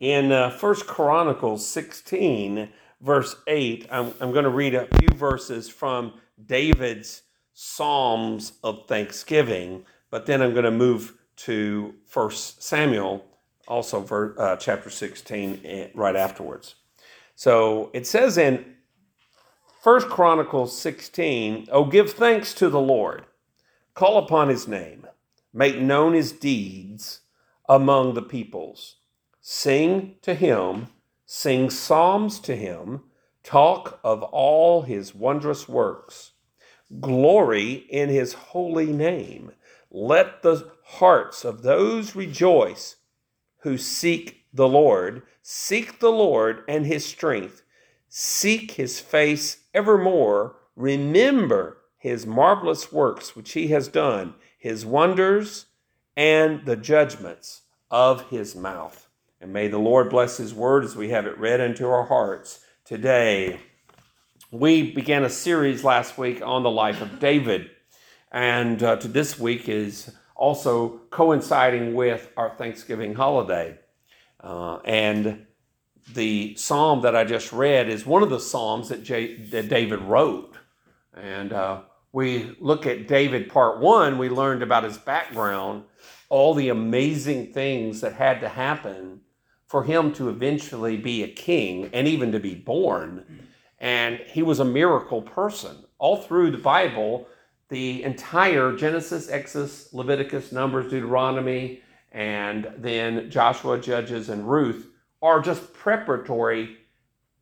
in uh, First Chronicles 16, verse 8, I'm, I'm going to read a few verses from David's Psalms of Thanksgiving, but then I'm going to move to First Samuel, also for, uh, chapter 16, eh, right afterwards. So it says in First Chronicles 16, Oh, give thanks to the Lord, call upon his name, make known his deeds among the peoples. Sing to him, sing psalms to him, talk of all his wondrous works. Glory in his holy name. Let the hearts of those rejoice who seek the Lord. Seek the Lord and his strength. Seek his face evermore. Remember his marvelous works which he has done, his wonders, and the judgments of his mouth. And may the Lord bless His word as we have it read into our hearts today. We began a series last week on the life of David, and uh, to this week is also coinciding with our Thanksgiving holiday. Uh, and the psalm that I just read is one of the psalms that, J- that David wrote. And uh, we look at David part one, we learned about his background, all the amazing things that had to happen for him to eventually be a king and even to be born. And he was a miracle person. All through the Bible, the entire Genesis, Exodus, Leviticus, Numbers, Deuteronomy, and then Joshua, Judges, and Ruth are just preparatory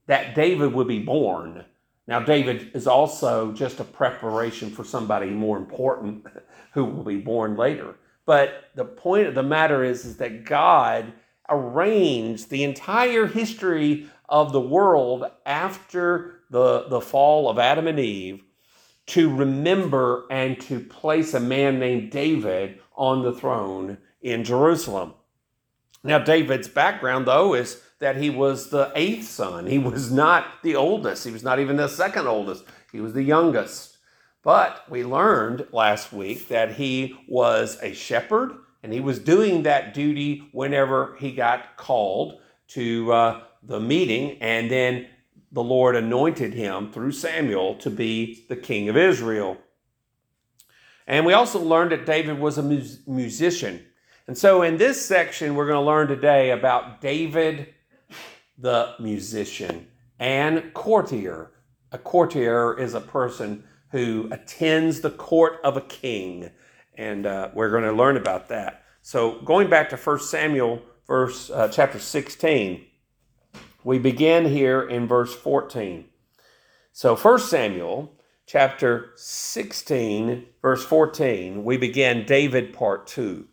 that David would be born. Now, David is also just a preparation for somebody more important who will be born later. But the point of the matter is, is that God arranged the entire history of the world after the, the fall of Adam and Eve to remember and to place a man named David on the throne in Jerusalem. Now, David's background, though, is that he was the eighth son. He was not the oldest. He was not even the second oldest. He was the youngest. But we learned last week that he was a shepherd and he was doing that duty whenever he got called to uh, the meeting. And then the Lord anointed him through Samuel to be the king of Israel. And we also learned that David was a musician. And so in this section, we're going to learn today about David the musician and courtier. A courtier is a person who attends the court of a king and uh, we're going to learn about that. So, going back to 1 Samuel, verse uh, chapter 16, we begin here in verse 14. So, 1 Samuel chapter 16, verse 14, we begin David part 2.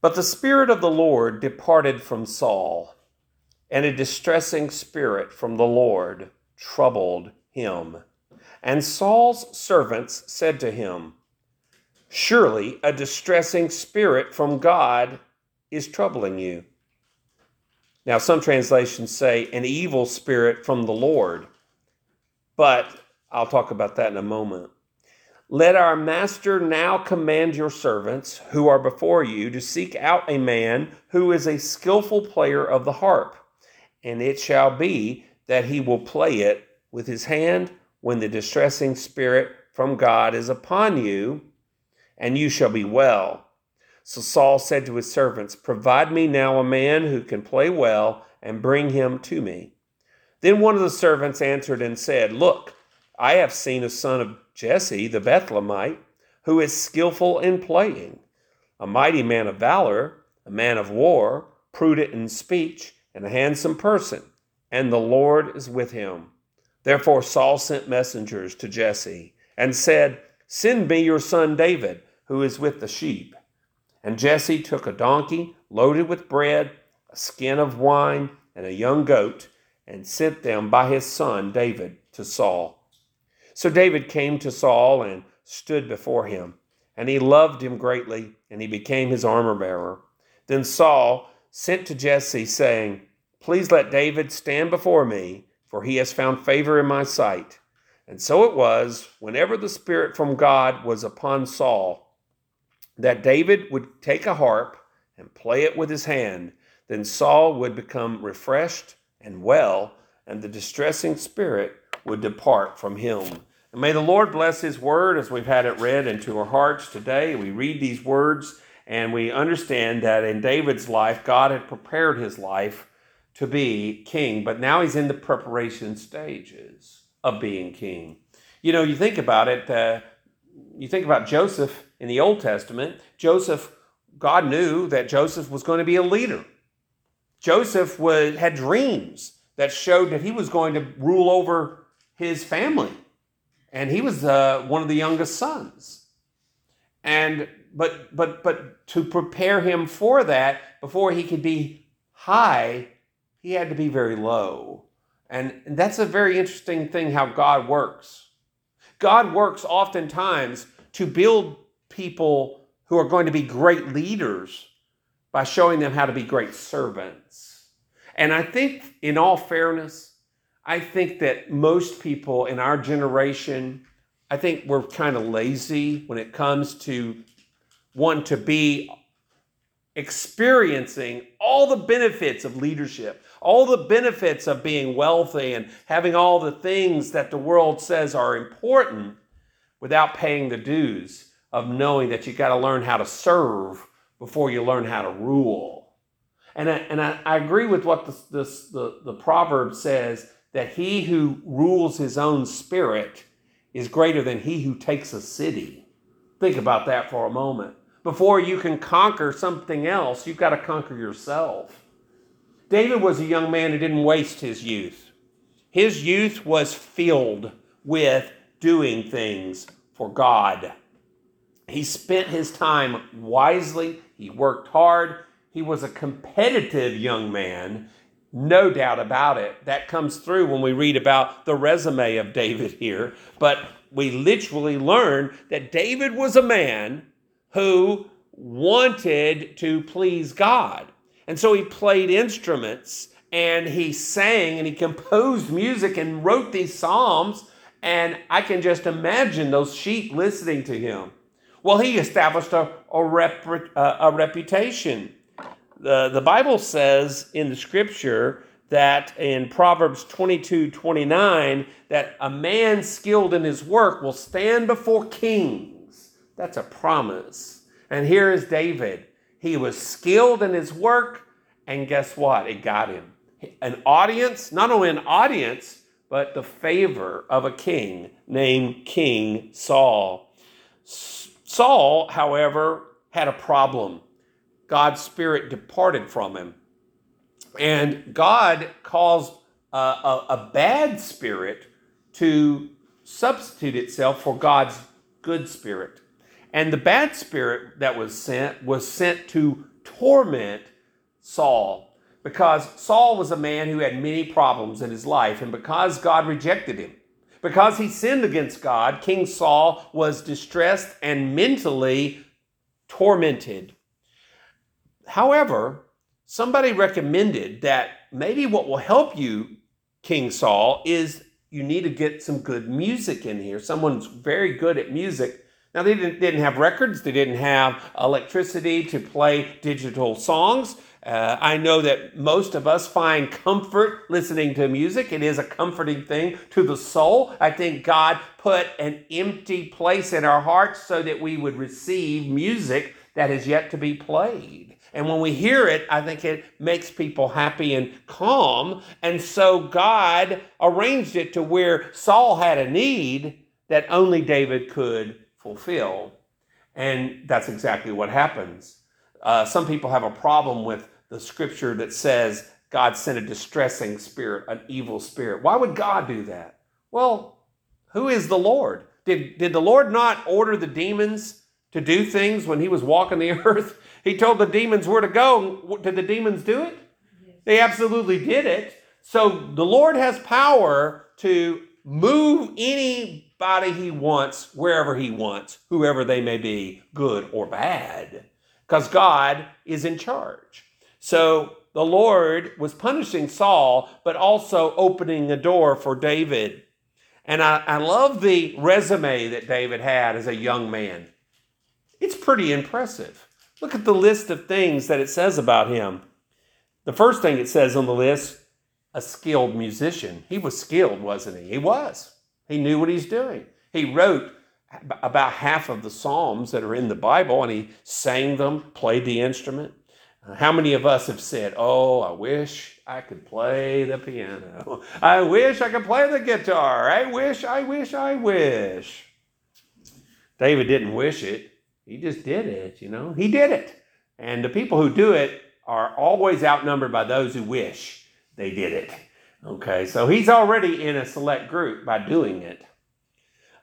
But the Spirit of the Lord departed from Saul, and a distressing spirit from the Lord troubled him. And Saul's servants said to him, Surely a distressing spirit from God is troubling you. Now, some translations say an evil spirit from the Lord, but I'll talk about that in a moment. Let our master now command your servants who are before you to seek out a man who is a skillful player of the harp, and it shall be that he will play it with his hand when the distressing spirit from God is upon you and you shall be well. So Saul said to his servants, Provide me now a man who can play well, and bring him to me. Then one of the servants answered and said, Look, I have seen a son of Jesse the Bethlehemite, who is skillful in playing, a mighty man of valor, a man of war, prudent in speech, and a handsome person, and the Lord is with him. Therefore Saul sent messengers to Jesse and said, Send me your son David who is with the sheep. And Jesse took a donkey loaded with bread, a skin of wine, and a young goat, and sent them by his son David to Saul. So David came to Saul and stood before him, and he loved him greatly, and he became his armor bearer. Then Saul sent to Jesse, saying, Please let David stand before me, for he has found favor in my sight. And so it was, whenever the Spirit from God was upon Saul, that David would take a harp and play it with his hand. then Saul would become refreshed and well, and the distressing spirit would depart from him. And may the Lord bless his word as we've had it read into our hearts today. We read these words and we understand that in David's life, God had prepared his life to be king, but now he's in the preparation stages of being king. You know, you think about it, uh, you think about Joseph in the Old Testament. Joseph, God knew that Joseph was going to be a leader. Joseph was, had dreams that showed that he was going to rule over his family. And he was uh, one of the youngest sons. And but but but to prepare him for that before he could be high, he had to be very low. And, and that's a very interesting thing how God works. God works oftentimes to build people who are going to be great leaders by showing them how to be great servants. And I think, in all fairness, I think that most people in our generation, I think we're kind of lazy when it comes to want to be experiencing all the benefits of leadership, all the benefits of being wealthy and having all the things that the world says are important without paying the dues of knowing that you got to learn how to serve before you learn how to rule. And I, and I, I agree with what the, the, the proverb says that he who rules his own spirit is greater than he who takes a city. Think about that for a moment. Before you can conquer something else, you've got to conquer yourself. David was a young man who didn't waste his youth. His youth was filled with doing things for God. He spent his time wisely, he worked hard, he was a competitive young man, no doubt about it. That comes through when we read about the resume of David here. But we literally learn that David was a man who wanted to please God. And so he played instruments and he sang and he composed music and wrote these psalms. And I can just imagine those sheep listening to him. Well, he established a, a, rep, a reputation the, the Bible says in the scripture that in Proverbs 22 29, that a man skilled in his work will stand before kings. That's a promise. And here is David. He was skilled in his work, and guess what? It got him an audience, not only an audience, but the favor of a king named King Saul. Saul, however, had a problem. God's spirit departed from him. And God caused a, a, a bad spirit to substitute itself for God's good spirit. And the bad spirit that was sent was sent to torment Saul because Saul was a man who had many problems in his life. And because God rejected him, because he sinned against God, King Saul was distressed and mentally tormented. However, somebody recommended that maybe what will help you, King Saul, is you need to get some good music in here. Someone's very good at music. Now, they didn't, didn't have records, they didn't have electricity to play digital songs. Uh, I know that most of us find comfort listening to music. It is a comforting thing to the soul. I think God put an empty place in our hearts so that we would receive music that is yet to be played. And when we hear it, I think it makes people happy and calm. And so God arranged it to where Saul had a need that only David could fulfill. And that's exactly what happens. Uh, some people have a problem with the scripture that says God sent a distressing spirit, an evil spirit. Why would God do that? Well, who is the Lord? Did, did the Lord not order the demons to do things when he was walking the earth? He told the demons where to go. Did the demons do it? Yes. They absolutely did it. So the Lord has power to move anybody he wants, wherever he wants, whoever they may be, good or bad, because God is in charge. So the Lord was punishing Saul, but also opening a door for David. And I, I love the resume that David had as a young man. It's pretty impressive. Look at the list of things that it says about him. The first thing it says on the list a skilled musician. He was skilled, wasn't he? He was. He knew what he's doing. He wrote about half of the Psalms that are in the Bible and he sang them, played the instrument. Uh, how many of us have said, Oh, I wish I could play the piano. I wish I could play the guitar. I wish, I wish, I wish. David didn't wish it, he just did it, you know. He did it. And the people who do it are always outnumbered by those who wish they did it. Okay, so he's already in a select group by doing it.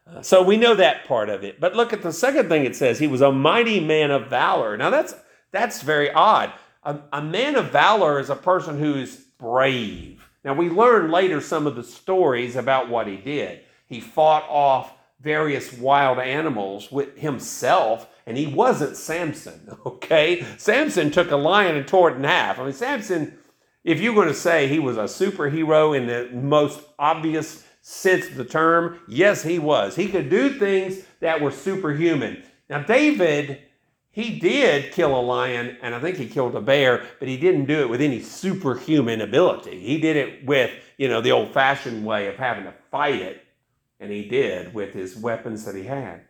Uh, so we know that part of it. But look at the second thing it says he was a mighty man of valor. Now that's that's very odd. A, a man of valor is a person who's brave. Now we learn later some of the stories about what he did. He fought off various wild animals with himself, and he wasn't Samson, okay? Samson took a lion and tore it in half. I mean, Samson if you're going to say he was a superhero in the most obvious sense of the term, yes, he was. He could do things that were superhuman. Now, David, he did kill a lion, and I think he killed a bear, but he didn't do it with any superhuman ability. He did it with, you know, the old fashioned way of having to fight it, and he did with his weapons that he had.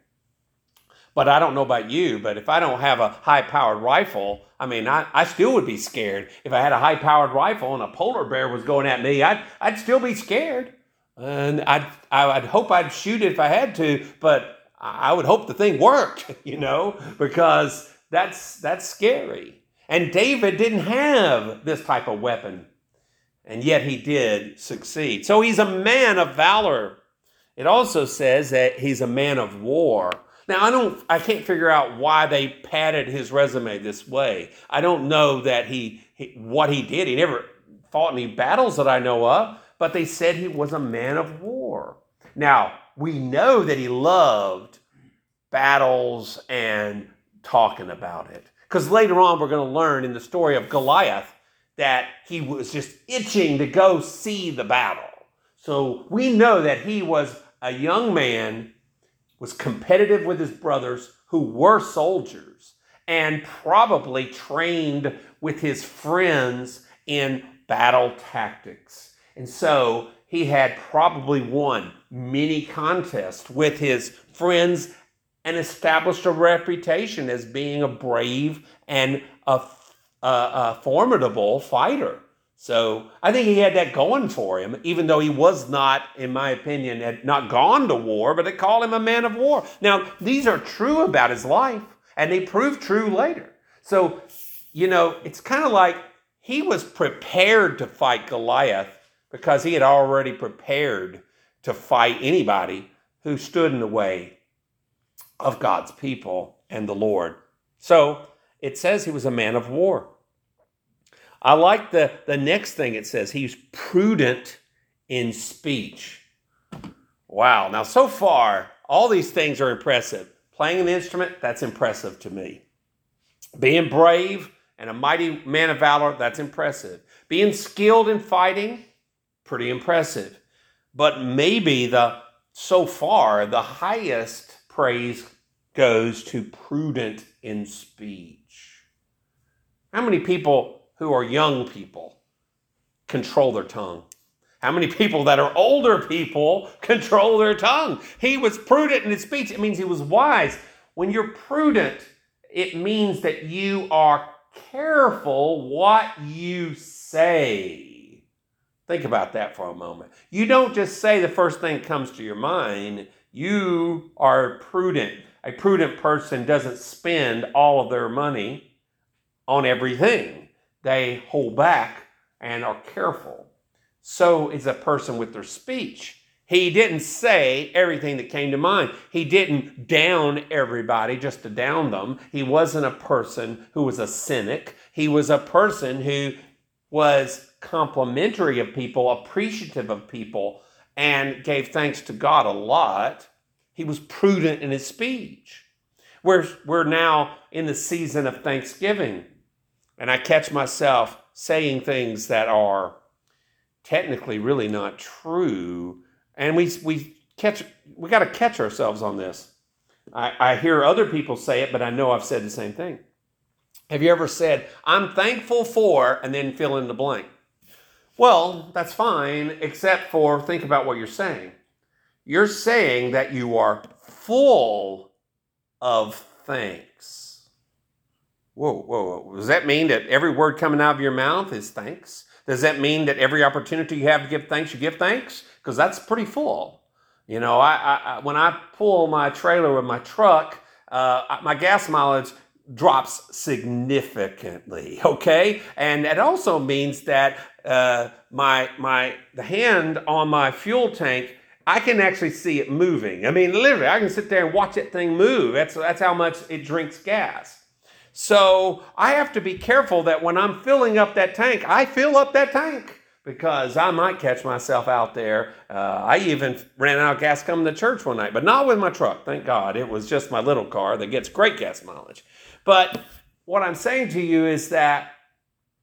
But I don't know about you, but if I don't have a high powered rifle, I mean, I, I still would be scared. If I had a high powered rifle and a polar bear was going at me, I'd, I'd still be scared. And I'd, I'd hope I'd shoot it if I had to, but I would hope the thing worked, you know, because that's, that's scary. And David didn't have this type of weapon, and yet he did succeed. So he's a man of valor. It also says that he's a man of war. Now I don't I can't figure out why they padded his resume this way. I don't know that he, he what he did. He never fought any battles that I know of, but they said he was a man of war. Now, we know that he loved battles and talking about it. Because later on, we're going to learn in the story of Goliath that he was just itching to go see the battle. So we know that he was a young man was competitive with his brothers who were soldiers and probably trained with his friends in battle tactics. And so he had probably won many contests with his friends and established a reputation as being a brave and a, a, a formidable fighter. So I think he had that going for him, even though he was not, in my opinion, had not gone to war, but they call him a man of war. Now, these are true about his life, and they prove true later. So, you know, it's kind of like he was prepared to fight Goliath because he had already prepared to fight anybody who stood in the way of God's people and the Lord. So it says he was a man of war. I like the, the next thing it says. He's prudent in speech. Wow. Now, so far, all these things are impressive. Playing an instrument, that's impressive to me. Being brave and a mighty man of valor, that's impressive. Being skilled in fighting, pretty impressive. But maybe the so far the highest praise goes to prudent in speech. How many people who are young people control their tongue? How many people that are older people control their tongue? He was prudent in his speech. It means he was wise. When you're prudent, it means that you are careful what you say. Think about that for a moment. You don't just say the first thing comes to your mind, you are prudent. A prudent person doesn't spend all of their money on everything they hold back and are careful. So is a person with their speech. He didn't say everything that came to mind. He didn't down everybody just to down them. He wasn't a person who was a cynic. He was a person who was complimentary of people, appreciative of people, and gave thanks to God a lot. He was prudent in his speech. We're, we're now in the season of Thanksgiving. And I catch myself saying things that are technically really not true. And we, we catch, we got to catch ourselves on this. I, I hear other people say it, but I know I've said the same thing. Have you ever said, I'm thankful for, and then fill in the blank? Well, that's fine, except for think about what you're saying. You're saying that you are full of thanks. Whoa, whoa, whoa. Does that mean that every word coming out of your mouth is thanks? Does that mean that every opportunity you have to give thanks, you give thanks? Because that's pretty full. You know, I, I, when I pull my trailer with my truck, uh, my gas mileage drops significantly. Okay, and it also means that uh, my my the hand on my fuel tank. I can actually see it moving. I mean, literally, I can sit there and watch that thing move. That's that's how much it drinks gas. So I have to be careful that when I'm filling up that tank, I fill up that tank because I might catch myself out there. Uh, I even ran out of gas coming to church one night, but not with my truck. Thank God. It was just my little car that gets great gas mileage. But what I'm saying to you is that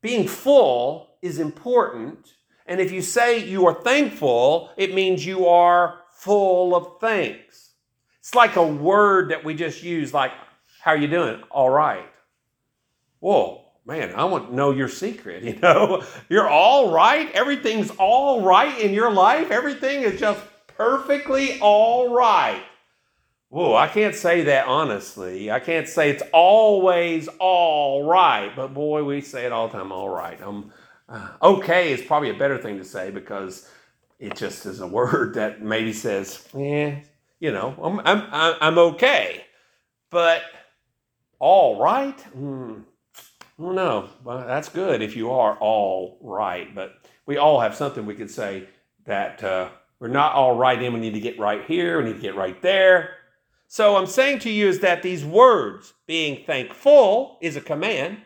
being full is important. And if you say you are thankful, it means you are full of thanks. It's like a word that we just use, like, how are you doing? All right. Whoa, man, I want to know your secret. You know, you're all right. Everything's all right in your life. Everything is just perfectly all right. Whoa, I can't say that honestly. I can't say it's always all right, but boy, we say it all the time. All right. Um, uh, okay is probably a better thing to say because it just is a word that maybe says, yeah, you know, I'm I'm I'm okay, but all right. Hmm. Well, no, well, that's good if you are all right, but we all have something we could say that uh, we're not all right in. We need to get right here, we need to get right there. So I'm saying to you is that these words, being thankful, is a command.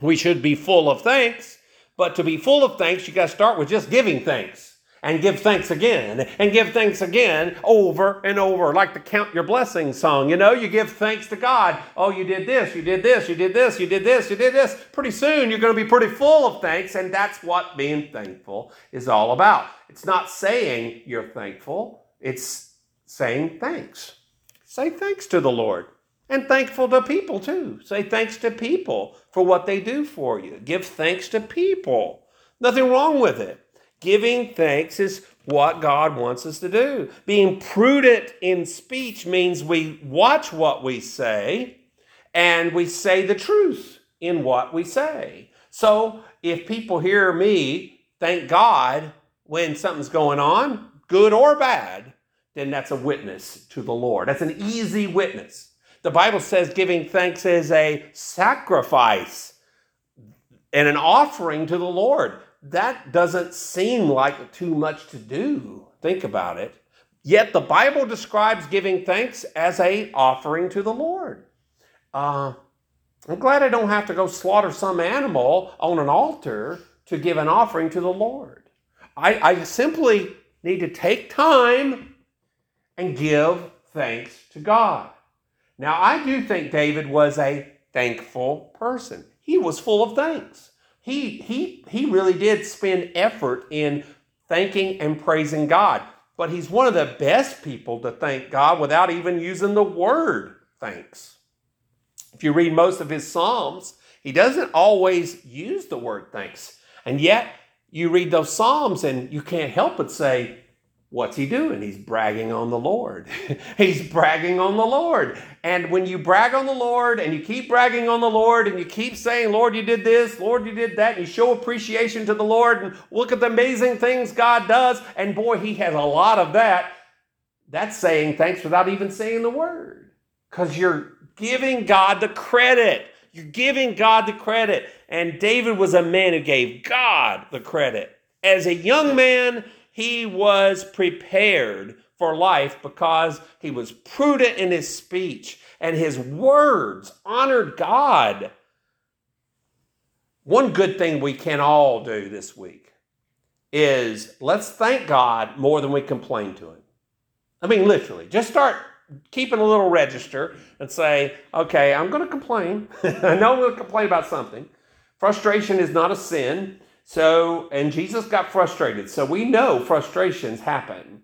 We should be full of thanks, but to be full of thanks, you got to start with just giving thanks and give thanks again and give thanks again over and over, like the Count Your Blessings song. You know, you give thanks to God. Oh, you did this, you did this, you did this, you did this, you did this. Pretty soon you're going to be pretty full of thanks, and that's what being thankful is all about. It's not saying you're thankful, it's saying thanks. Say thanks to the Lord. And thankful to people too. Say thanks to people for what they do for you. Give thanks to people. Nothing wrong with it. Giving thanks is what God wants us to do. Being prudent in speech means we watch what we say and we say the truth in what we say. So if people hear me thank God when something's going on, good or bad, then that's a witness to the Lord. That's an easy witness. The Bible says giving thanks is a sacrifice and an offering to the Lord that doesn't seem like too much to do. Think about it. Yet the Bible describes giving thanks as a offering to the Lord. Uh, I'm glad I don't have to go slaughter some animal on an altar to give an offering to the Lord. I, I simply need to take time and give thanks to God. Now, I do think David was a thankful person. He was full of thanks he, he, he really did spend effort in thanking and praising God. But he's one of the best people to thank God without even using the word thanks. If you read most of his Psalms, he doesn't always use the word thanks. And yet, you read those Psalms and you can't help but say, What's he doing? He's bragging on the Lord. He's bragging on the Lord. And when you brag on the Lord and you keep bragging on the Lord and you keep saying, Lord, you did this, Lord, you did that, and you show appreciation to the Lord and look at the amazing things God does, and boy, he has a lot of that. That's saying thanks without even saying the word because you're giving God the credit. You're giving God the credit. And David was a man who gave God the credit. As a young man, he was prepared for life because he was prudent in his speech and his words honored God. One good thing we can all do this week is let's thank God more than we complain to Him. I mean, literally, just start keeping a little register and say, okay, I'm going to complain. I know I'm going to complain about something. Frustration is not a sin. So, and Jesus got frustrated. So we know frustrations happen.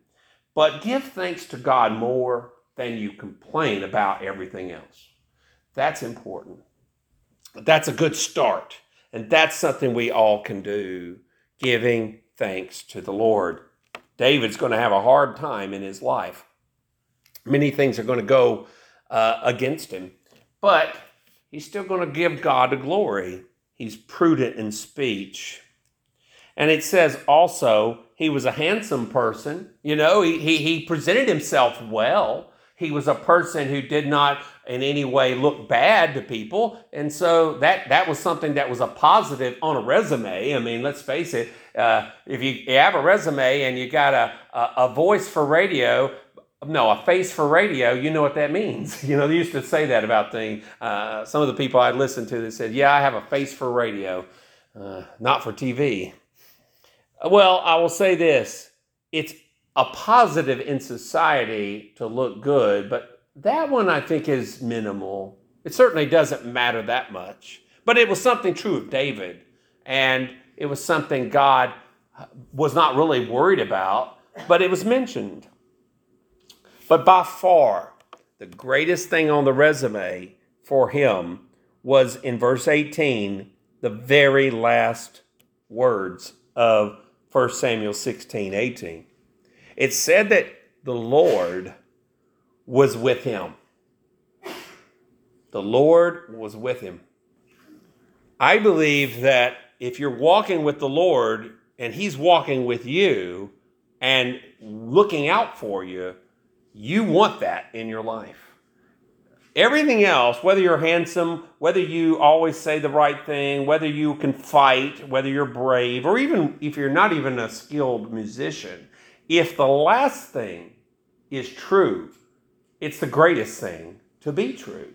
But give thanks to God more than you complain about everything else. That's important. That's a good start. And that's something we all can do, giving thanks to the Lord. David's going to have a hard time in his life. Many things are going to go uh, against him, but he's still going to give God the glory. He's prudent in speech. And it says also, he was a handsome person. You know, he, he, he presented himself well. He was a person who did not in any way look bad to people. And so that, that was something that was a positive on a resume. I mean, let's face it, uh, if you, you, have a resume and you got a, a, a voice for radio, no, a face for radio, you know what that means. You know, they used to say that about things. Uh, some of the people I listened to, that said, yeah, I have a face for radio, uh, not for TV. Well, I will say this it's a positive in society to look good, but that one I think is minimal. It certainly doesn't matter that much. But it was something true of David, and it was something God was not really worried about, but it was mentioned. But by far, the greatest thing on the resume for him was in verse 18, the very last words of 1 Samuel 16, 18. It said that the Lord was with him. The Lord was with him. I believe that if you're walking with the Lord and He's walking with you and looking out for you, you want that in your life. Everything else, whether you're handsome, whether you always say the right thing, whether you can fight, whether you're brave, or even if you're not even a skilled musician, if the last thing is true, it's the greatest thing to be true.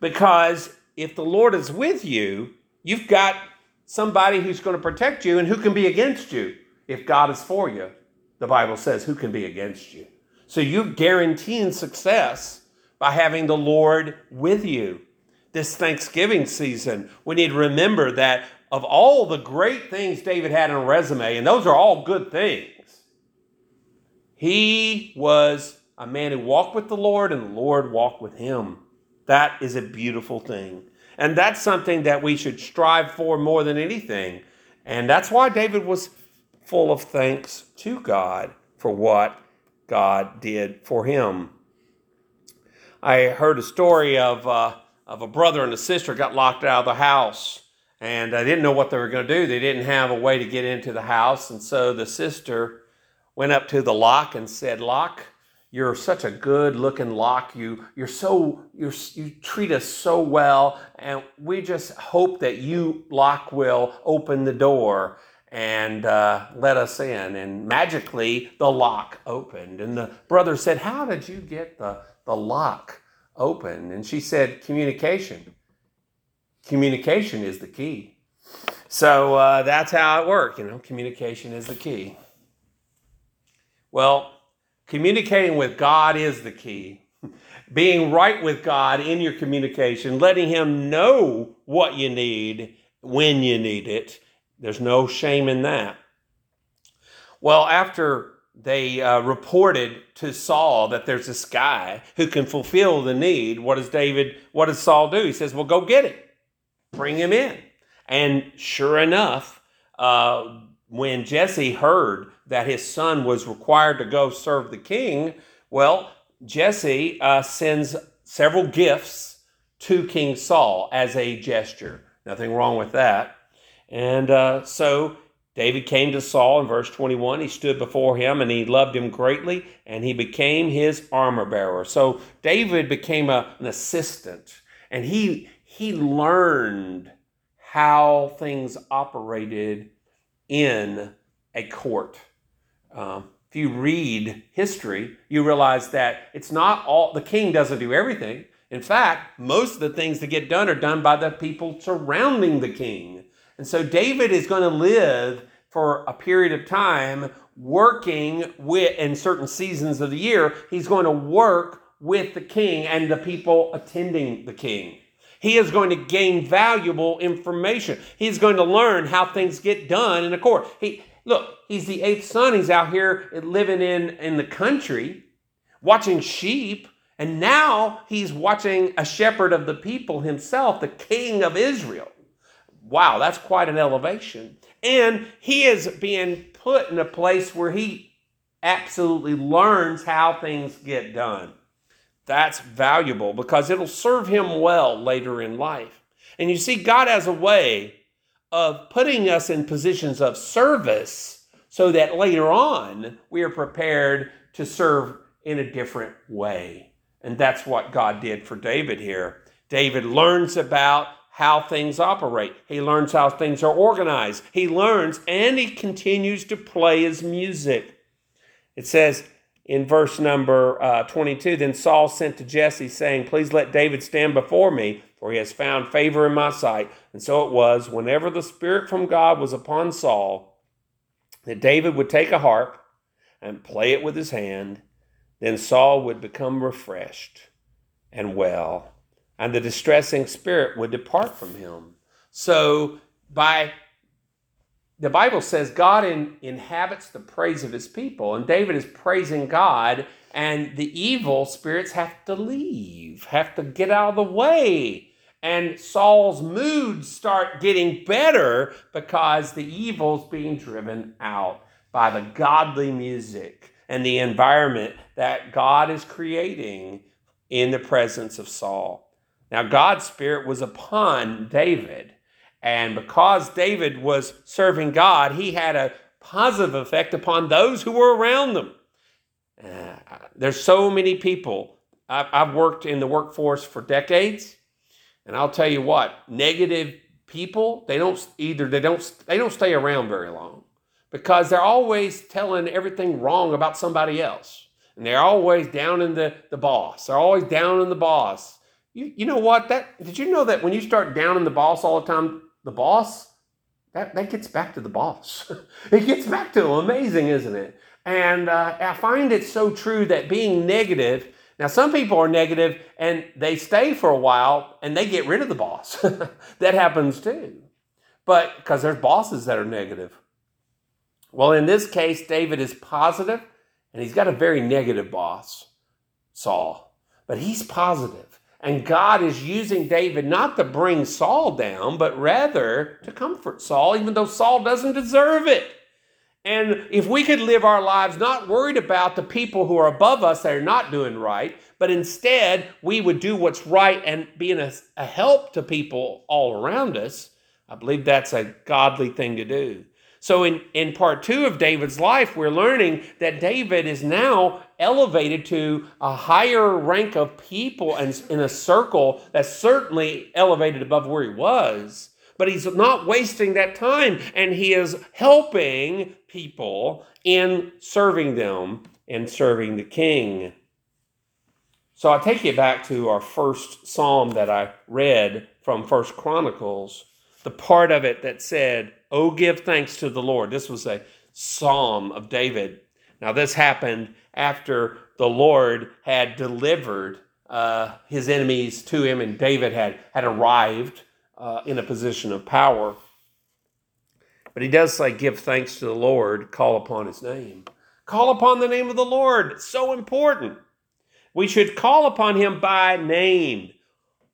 Because if the Lord is with you, you've got somebody who's going to protect you and who can be against you. If God is for you, the Bible says, who can be against you? So you're guaranteeing success by having the Lord with you. This Thanksgiving season, we need to remember that of all the great things David had on a resume, and those are all good things, he was a man who walked with the Lord and the Lord walked with him. That is a beautiful thing. And that's something that we should strive for more than anything. And that's why David was full of thanks to God for what God did for him. I heard a story of, uh, of a brother and a sister got locked out of the house and they didn't know what they were going to do. They didn't have a way to get into the house. And so the sister went up to the lock and said, Lock, you're such a good looking lock. You, you're so, you're, you treat us so well. And we just hope that you, lock, will open the door and uh, let us in. And magically, the lock opened. And the brother said, How did you get the the lock open? And she said, communication. Communication is the key. So uh, that's how it worked. You know, communication is the key. Well, communicating with God is the key. Being right with God in your communication, letting Him know what you need when you need it. There's no shame in that. Well, after they uh, reported to Saul that there's this guy who can fulfill the need. What does David, what does Saul do? He says, Well, go get it, bring him in. And sure enough, uh, when Jesse heard that his son was required to go serve the king, well, Jesse uh, sends several gifts to King Saul as a gesture. Nothing wrong with that. And uh, so David came to Saul in verse 21. He stood before him and he loved him greatly, and he became his armor bearer. So David became a, an assistant, and he, he learned how things operated in a court. Um, if you read history, you realize that it's not all, the king doesn't do everything. In fact, most of the things that get done are done by the people surrounding the king. And so David is going to live for a period of time working with, in certain seasons of the year, he's going to work with the king and the people attending the king. He is going to gain valuable information. He's going to learn how things get done in the court. He look, he's the eighth son. He's out here living in, in the country, watching sheep, And now he's watching a shepherd of the people himself, the king of Israel. Wow, that's quite an elevation. And he is being put in a place where he absolutely learns how things get done. That's valuable because it'll serve him well later in life. And you see, God has a way of putting us in positions of service so that later on we are prepared to serve in a different way. And that's what God did for David here. David learns about how things operate. He learns how things are organized. He learns and he continues to play his music. It says in verse number uh, 22 Then Saul sent to Jesse, saying, Please let David stand before me, for he has found favor in my sight. And so it was, whenever the Spirit from God was upon Saul, that David would take a harp and play it with his hand then Saul would become refreshed and well, and the distressing spirit would depart from him. So, by the Bible says God in, inhabits the praise of his people, and David is praising God, and the evil spirits have to leave, have to get out of the way. And Saul's moods start getting better because the evil's being driven out by the godly music and the environment that God is creating in the presence of Saul. Now, God's Spirit was upon David, and because David was serving God, he had a positive effect upon those who were around them. Uh, there's so many people. I've, I've worked in the workforce for decades, and I'll tell you what, negative people, they don't either they don't they don't stay around very long because they're always telling everything wrong about somebody else. And they're always down in the, the boss. They're always down in the boss. You, you know what? That did you know that when you start down in the boss all the time, the boss, that, that gets back to the boss. it gets back to him. Amazing, isn't it? And uh, I find it so true that being negative, now some people are negative and they stay for a while and they get rid of the boss. that happens too. But because there's bosses that are negative. Well, in this case, David is positive, and he's got a very negative boss, Saul. But he's positive, and God is using David not to bring Saul down, but rather to comfort Saul, even though Saul doesn't deserve it. And if we could live our lives not worried about the people who are above us that are not doing right, but instead we would do what's right and being a, a help to people all around us, I believe that's a godly thing to do. So, in, in part two of David's life, we're learning that David is now elevated to a higher rank of people and in a circle that's certainly elevated above where he was. But he's not wasting that time and he is helping people in serving them and serving the king. So I take you back to our first psalm that I read from First Chronicles, the part of it that said, Oh, give thanks to the Lord. This was a psalm of David. Now, this happened after the Lord had delivered uh, his enemies to him, and David had, had arrived uh, in a position of power. But he does say, Give thanks to the Lord, call upon his name. Call upon the name of the Lord. It's so important. We should call upon him by name.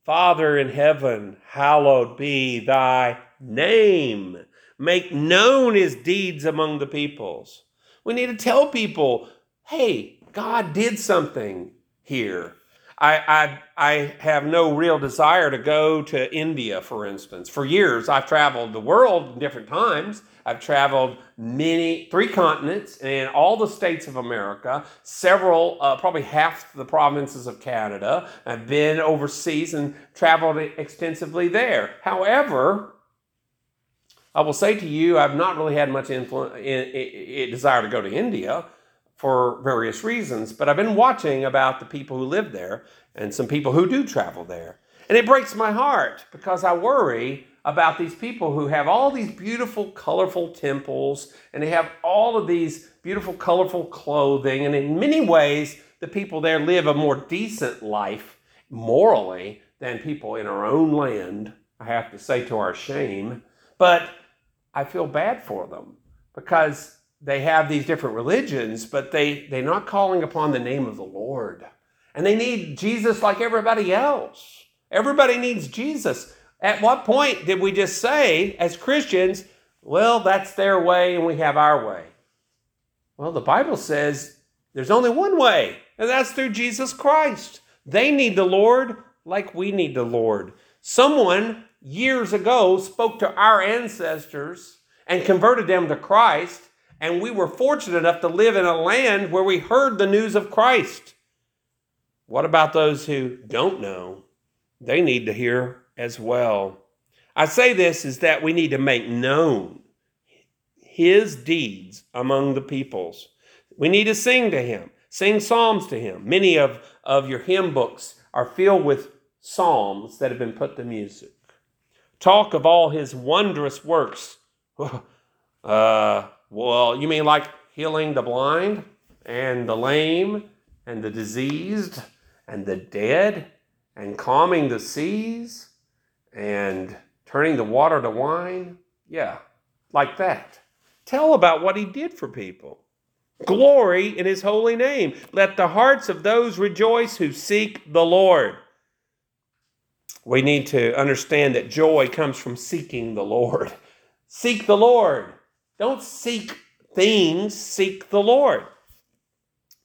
Father in heaven, hallowed be thy name make known his deeds among the peoples. We need to tell people, hey, God did something here. I, I, I have no real desire to go to India, for instance. For years, I've traveled the world in different times. I've traveled many, three continents and all the states of America, several, uh, probably half the provinces of Canada. I've been overseas and traveled extensively there. However, I will say to you, I've not really had much influence, desire to go to India for various reasons, but I've been watching about the people who live there and some people who do travel there. And it breaks my heart because I worry about these people who have all these beautiful, colorful temples and they have all of these beautiful, colorful clothing. And in many ways, the people there live a more decent life morally than people in our own land, I have to say to our shame. But I feel bad for them because they have these different religions, but they, they're not calling upon the name of the Lord. And they need Jesus like everybody else. Everybody needs Jesus. At what point did we just say, as Christians, well, that's their way and we have our way? Well, the Bible says there's only one way, and that's through Jesus Christ. They need the Lord like we need the Lord. Someone years ago spoke to our ancestors and converted them to Christ, and we were fortunate enough to live in a land where we heard the news of Christ. What about those who don't know? They need to hear as well. I say this is that we need to make known his deeds among the peoples. We need to sing to him, sing psalms to him. Many of, of your hymn books are filled with psalms that have been put to music. Talk of all his wondrous works. uh, well, you mean like healing the blind and the lame and the diseased and the dead and calming the seas and turning the water to wine? Yeah, like that. Tell about what he did for people. Glory in his holy name. Let the hearts of those rejoice who seek the Lord. We need to understand that joy comes from seeking the Lord. Seek the Lord. Don't seek things, seek the Lord.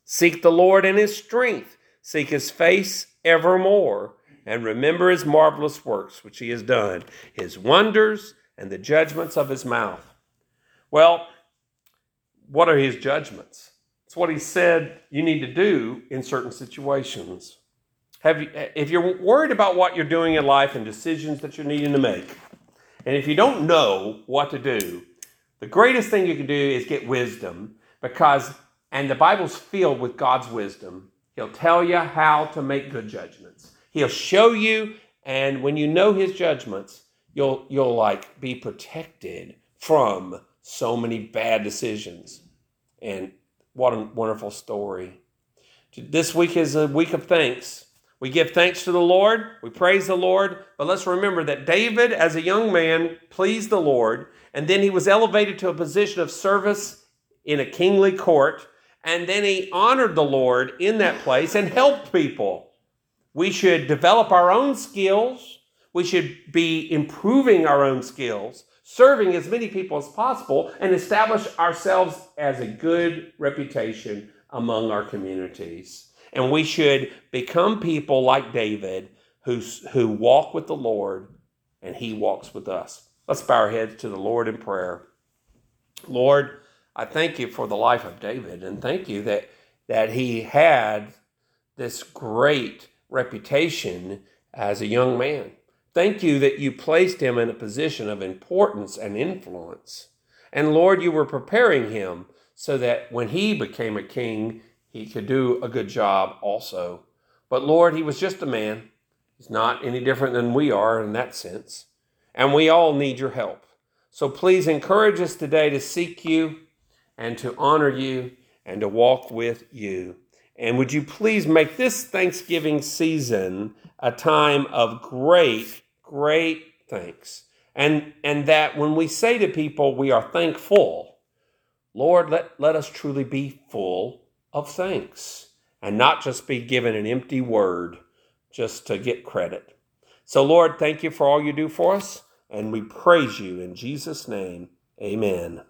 Seek the Lord in his strength. Seek his face evermore. And remember his marvelous works which he has done, his wonders and the judgments of his mouth. Well, what are his judgments? It's what he said you need to do in certain situations. Have you, if you're worried about what you're doing in life and decisions that you're needing to make, and if you don't know what to do, the greatest thing you can do is get wisdom because, and the Bible's filled with God's wisdom. He'll tell you how to make good judgments. He'll show you, and when you know His judgments, you'll you'll like be protected from so many bad decisions. And what a wonderful story. This week is a week of thanks. We give thanks to the Lord, we praise the Lord, but let's remember that David, as a young man, pleased the Lord, and then he was elevated to a position of service in a kingly court, and then he honored the Lord in that place and helped people. We should develop our own skills, we should be improving our own skills serving as many people as possible, and establish ourselves as a good reputation among our communities. And we should become people like David who, who walk with the Lord and he walks with us. Let's bow our heads to the Lord in prayer. Lord, I thank you for the life of David and thank you that, that he had this great reputation as a young man. Thank you that you placed him in a position of importance and influence. And Lord, you were preparing him so that when he became a king, he could do a good job also. But Lord, he was just a man. He's not any different than we are in that sense. And we all need your help. So please encourage us today to seek you and to honor you and to walk with you. And would you please make this Thanksgiving season a time of great, great thanks. And, and that when we say to people we are thankful, Lord, let, let us truly be full of thanks and not just be given an empty word just to get credit. So, Lord, thank you for all you do for us, and we praise you in Jesus' name. Amen.